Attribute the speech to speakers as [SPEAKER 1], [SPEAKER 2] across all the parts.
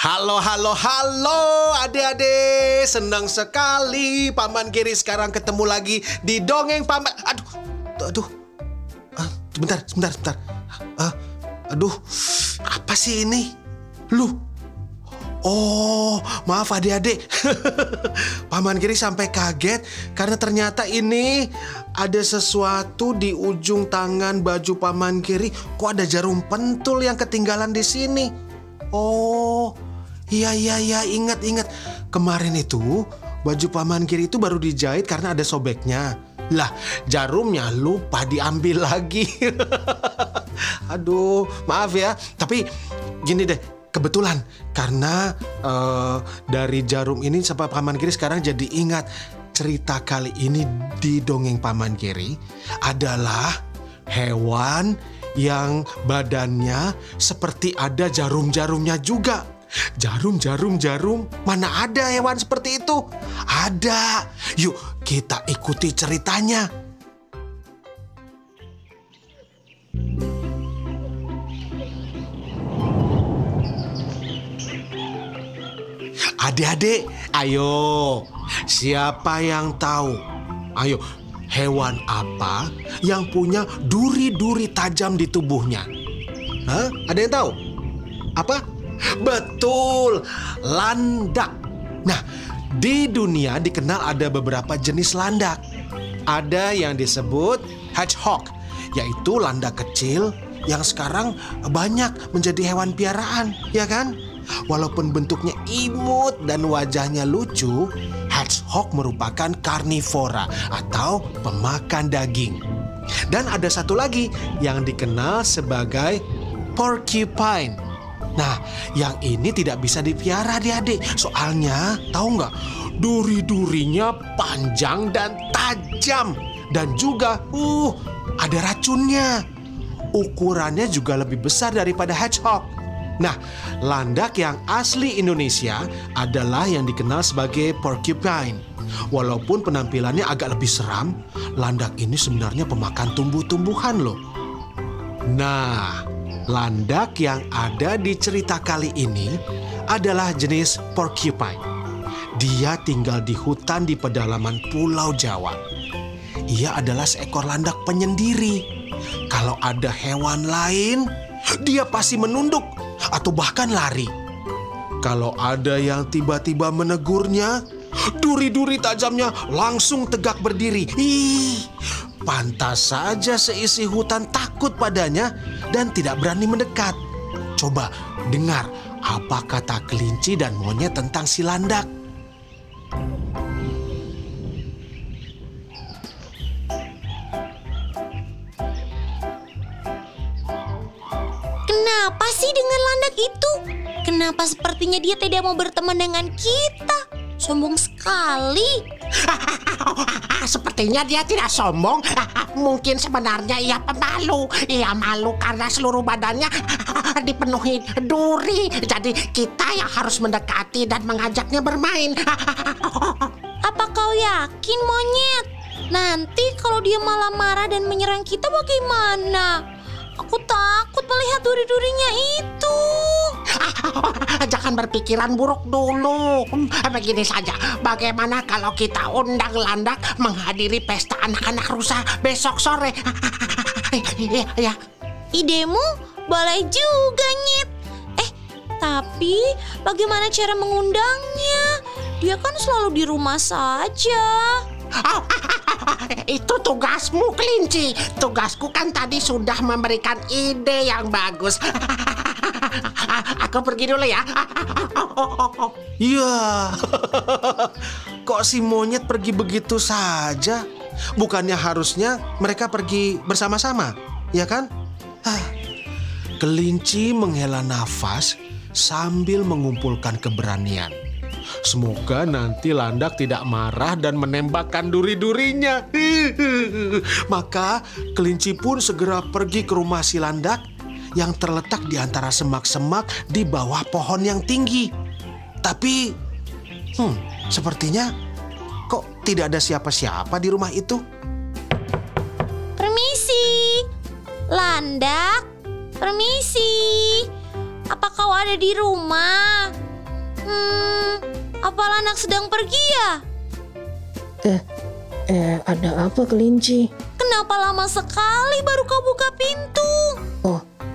[SPEAKER 1] Halo, halo, halo adik-adik. Senang sekali Paman Giri sekarang ketemu lagi di Dongeng Paman. Aduh, aduh. Ah, Sebentar, sebentar, sebentar. Ah, Aduh, apa sih ini? Lu. Oh, maaf adik-adik. Paman Giri sampai kaget Karena ternyata ini ada sesuatu di ujung tangan baju Paman Giri. Kok ada jarum pentul yang ketinggalan di sini? Oh, iya iya iya ingat ingat. Kemarin itu baju paman kiri itu baru dijahit karena ada sobeknya. Lah, jarumnya lupa diambil lagi. Aduh, maaf ya. Tapi gini deh, kebetulan karena eh, dari jarum ini sampai paman kiri sekarang jadi ingat cerita kali ini di dongeng paman kiri adalah hewan yang badannya seperti ada jarum-jarumnya juga. Jarum, jarum, jarum. Mana ada hewan seperti itu? Ada. Yuk, kita ikuti ceritanya. Adik-adik, ayo. Siapa yang tahu? Ayo, hewan apa yang punya duri-duri tajam di tubuhnya? Hah? Ada yang tahu? Apa? Betul, landak. Nah, di dunia dikenal ada beberapa jenis landak. Ada yang disebut hedgehog, yaitu landak kecil yang sekarang banyak menjadi hewan piaraan, ya kan? Walaupun bentuknya imut dan wajahnya lucu, hedgehog merupakan karnivora atau pemakan daging. Dan ada satu lagi yang dikenal sebagai porcupine. Nah, yang ini tidak bisa dipiara adik-adik. Soalnya, tahu nggak? Duri-durinya panjang dan tajam. Dan juga, uh, ada racunnya. Ukurannya juga lebih besar daripada hedgehog. Nah, landak yang asli Indonesia adalah yang dikenal sebagai porcupine. Walaupun penampilannya agak lebih seram, landak ini sebenarnya pemakan tumbuh-tumbuhan loh. Nah, landak yang ada di cerita kali ini adalah jenis porcupine. Dia tinggal di hutan di pedalaman Pulau Jawa. Ia adalah seekor landak penyendiri. Kalau ada hewan lain, dia pasti menunduk atau bahkan lari. Kalau ada yang tiba-tiba menegurnya, duri-duri tajamnya langsung tegak berdiri. Ih, pantas saja seisi hutan takut padanya dan tidak berani mendekat. Coba dengar apa kata kelinci dan monyet tentang si landak.
[SPEAKER 2] Kenapa sih dengan landak itu? Kenapa sepertinya dia tidak mau berteman dengan kita? Sombong sekali.
[SPEAKER 3] Sepertinya dia tidak sombong. Mungkin sebenarnya ia pemalu. Ia malu karena seluruh badannya dipenuhi duri. Jadi kita yang harus mendekati dan mengajaknya bermain.
[SPEAKER 2] Apa kau yakin, monyet? Nanti kalau dia malah marah dan menyerang kita bagaimana? Aku takut melihat duri-durinya itu.
[SPEAKER 3] Jangan berpikiran buruk dulu. Begini saja, bagaimana kalau kita undang landak menghadiri pesta anak-anak rusa besok sore? Ya, ya.
[SPEAKER 2] Idemu boleh juga, Nyet. Eh, tapi bagaimana cara mengundangnya? Dia kan selalu di rumah saja.
[SPEAKER 3] Oh, itu tugasmu, kelinci. Tugasku kan tadi sudah memberikan ide yang bagus. Aku pergi dulu ya.
[SPEAKER 1] Iya. Kok si monyet pergi begitu saja? Bukannya harusnya mereka pergi bersama-sama, ya kan? Ah. Kelinci menghela nafas sambil mengumpulkan keberanian. Semoga nanti Landak tidak marah dan menembakkan duri-durinya. Maka kelinci pun segera pergi ke rumah si Landak yang terletak di antara semak-semak di bawah pohon yang tinggi. Tapi, hmm, sepertinya kok tidak ada siapa-siapa di rumah itu.
[SPEAKER 2] Permisi. Landak. Permisi. Apa kau ada di rumah? Hmm, apa Landak sedang pergi ya?
[SPEAKER 4] Eh, eh, ada apa kelinci?
[SPEAKER 2] Kenapa lama sekali baru kau buka pintu?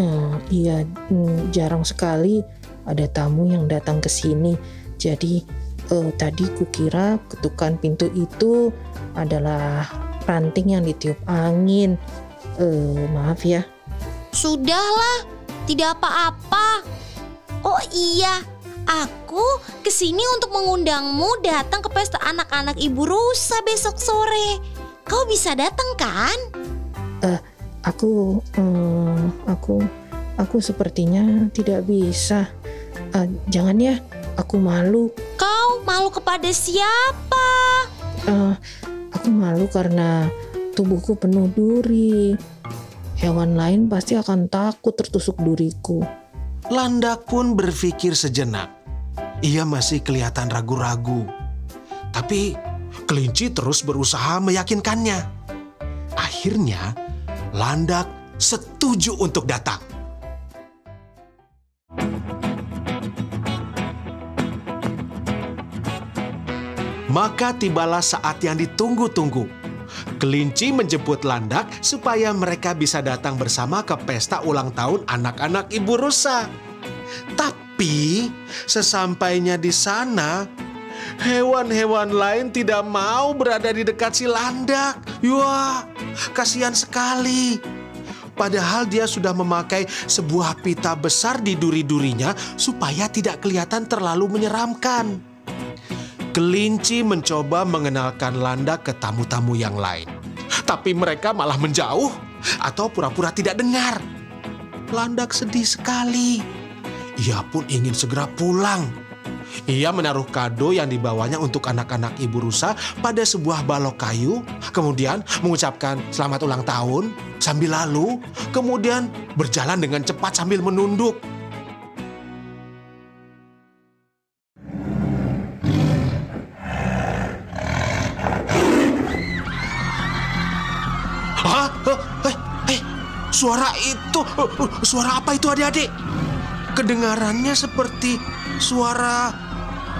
[SPEAKER 4] Eh, iya, mm, jarang sekali ada tamu yang datang ke sini. Jadi, eh, tadi kukira ketukan pintu itu adalah ranting yang ditiup angin. Eh, maaf ya.
[SPEAKER 2] Sudahlah, tidak apa-apa. Oh iya, aku ke sini untuk mengundangmu datang ke pesta anak-anak Ibu Rusa besok sore. Kau bisa datang kan?
[SPEAKER 4] Aku, mm, aku, aku sepertinya tidak bisa. Eh, jangan ya, aku malu.
[SPEAKER 2] Kau malu kepada siapa?
[SPEAKER 4] Eh, aku malu karena tubuhku penuh duri. Hewan lain pasti akan takut tertusuk duriku.
[SPEAKER 1] Landak pun berpikir sejenak. Ia masih kelihatan ragu-ragu. Tapi kelinci terus berusaha meyakinkannya. Akhirnya, Landak setuju untuk datang. Maka tibalah saat yang ditunggu-tunggu. Kelinci menjemput Landak supaya mereka bisa datang bersama ke pesta ulang tahun anak-anak Ibu Rusa. Tapi sesampainya di sana, hewan-hewan lain tidak mau berada di dekat si Landak. Wah, kasihan sekali. Padahal dia sudah memakai sebuah pita besar di duri-durinya supaya tidak kelihatan terlalu menyeramkan. Kelinci mencoba mengenalkan Landak ke tamu-tamu yang lain. Tapi mereka malah menjauh atau pura-pura tidak dengar. Landak sedih sekali. Ia pun ingin segera pulang. Ia menaruh kado yang dibawanya untuk anak-anak ibu rusa pada sebuah balok kayu, kemudian mengucapkan selamat ulang tahun sambil lalu, kemudian berjalan dengan cepat sambil menunduk. Eh, eh, suara itu, eh, suara apa itu adik-adik? Kedengarannya seperti suara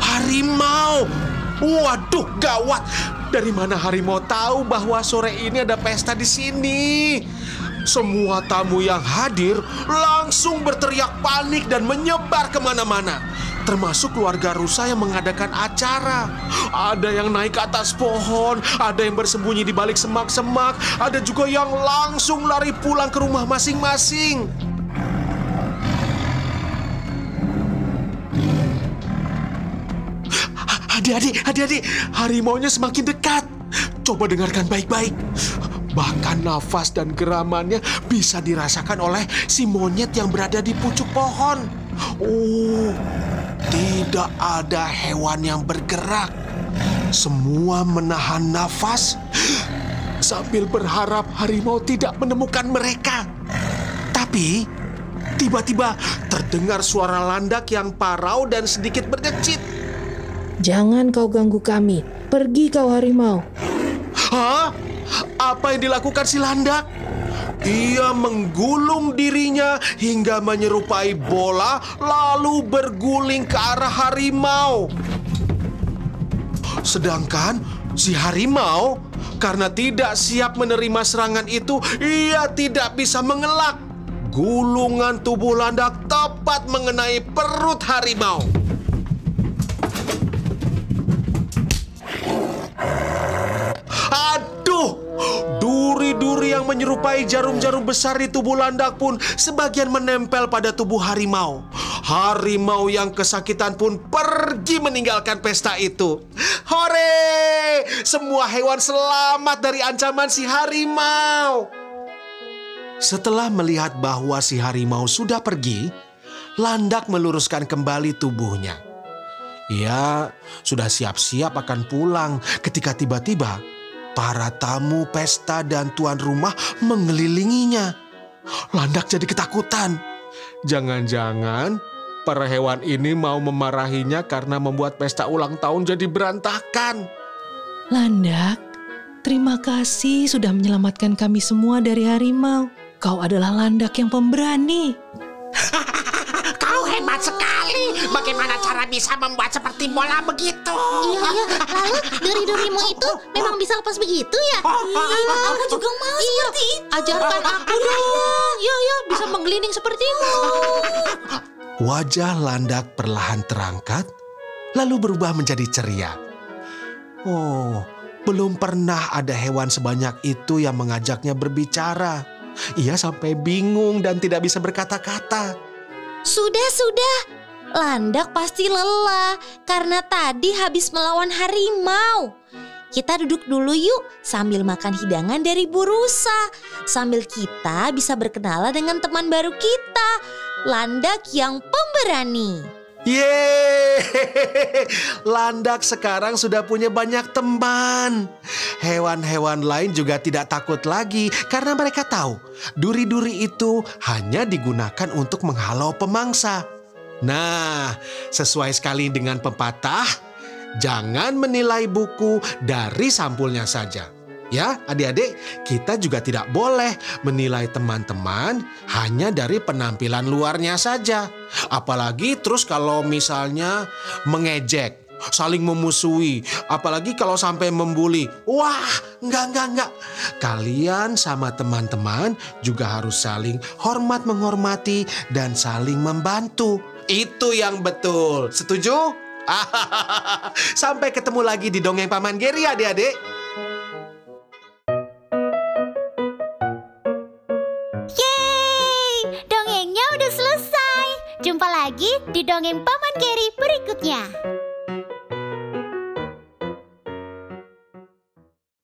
[SPEAKER 1] harimau. Waduh, gawat. Dari mana harimau tahu bahwa sore ini ada pesta di sini? Semua tamu yang hadir langsung berteriak panik dan menyebar ke mana-mana. Termasuk keluarga rusa yang mengadakan acara. Ada yang naik ke atas pohon, ada yang bersembunyi di balik semak-semak, ada juga yang langsung lari pulang ke rumah masing-masing. Adik-adik, adik-adik, harimaunya semakin dekat. Coba dengarkan baik-baik. Bahkan nafas dan geramannya bisa dirasakan oleh si monyet yang berada di pucuk pohon. Oh, tidak ada hewan yang bergerak. Semua menahan nafas sambil berharap harimau tidak menemukan mereka. Tapi tiba-tiba terdengar suara landak yang parau dan sedikit berdecit.
[SPEAKER 4] Jangan kau ganggu kami. Pergi kau harimau.
[SPEAKER 1] Hah? Apa yang dilakukan si landak? Ia menggulung dirinya hingga menyerupai bola lalu berguling ke arah harimau. Sedangkan si harimau karena tidak siap menerima serangan itu, ia tidak bisa mengelak. Gulungan tubuh landak tepat mengenai perut harimau. Yang menyerupai jarum-jarum besar di tubuh landak pun sebagian menempel pada tubuh harimau. Harimau yang kesakitan pun pergi meninggalkan pesta itu. Hore! Semua hewan selamat dari ancaman si harimau. Setelah melihat bahwa si harimau sudah pergi, landak meluruskan kembali tubuhnya. Ia sudah siap-siap akan pulang ketika tiba-tiba para tamu pesta dan tuan rumah mengelilinginya. Landak jadi ketakutan. Jangan-jangan para hewan ini mau memarahinya karena membuat pesta ulang tahun jadi berantakan.
[SPEAKER 4] Landak, terima kasih sudah menyelamatkan kami semua dari harimau. Kau adalah landak yang pemberani.
[SPEAKER 3] Kau hebat sekali. Bagaimana cara bisa membuat seperti bola begitu?
[SPEAKER 5] Iya, iya. Lalu duri-durimu itu memang bisa lepas begitu ya?
[SPEAKER 2] Iya, aku juga mau seperti itu.
[SPEAKER 4] Ajarkan aku dong. Ya, ya, bisa menggelinding sepertimu.
[SPEAKER 1] Wajah landak perlahan terangkat, lalu berubah menjadi ceria. Oh, belum pernah ada hewan sebanyak itu yang mengajaknya berbicara. Ia sampai bingung dan tidak bisa berkata-kata.
[SPEAKER 2] Sudah, sudah. Landak pasti lelah karena tadi habis melawan harimau. Kita duduk dulu yuk sambil makan hidangan dari burusa. Sambil kita bisa berkenalan dengan teman baru kita. Landak yang pemberani.
[SPEAKER 1] Yeay, landak sekarang sudah punya banyak teman. Hewan-hewan lain juga tidak takut lagi karena mereka tahu duri-duri itu hanya digunakan untuk menghalau pemangsa. Nah, sesuai sekali dengan pepatah, jangan menilai buku dari sampulnya saja. Ya, adik-adik, kita juga tidak boleh menilai teman-teman hanya dari penampilan luarnya saja. Apalagi terus kalau misalnya mengejek, saling memusuhi, apalagi kalau sampai membuli. Wah, enggak, enggak, enggak. Kalian sama teman-teman juga harus saling hormat menghormati dan saling membantu. Itu yang betul. Setuju? Sampai ketemu lagi di Dongeng Paman Geri adik-adik.
[SPEAKER 5] Yeay! Dongengnya udah selesai. Jumpa lagi di dongeng Paman Geri berikutnya.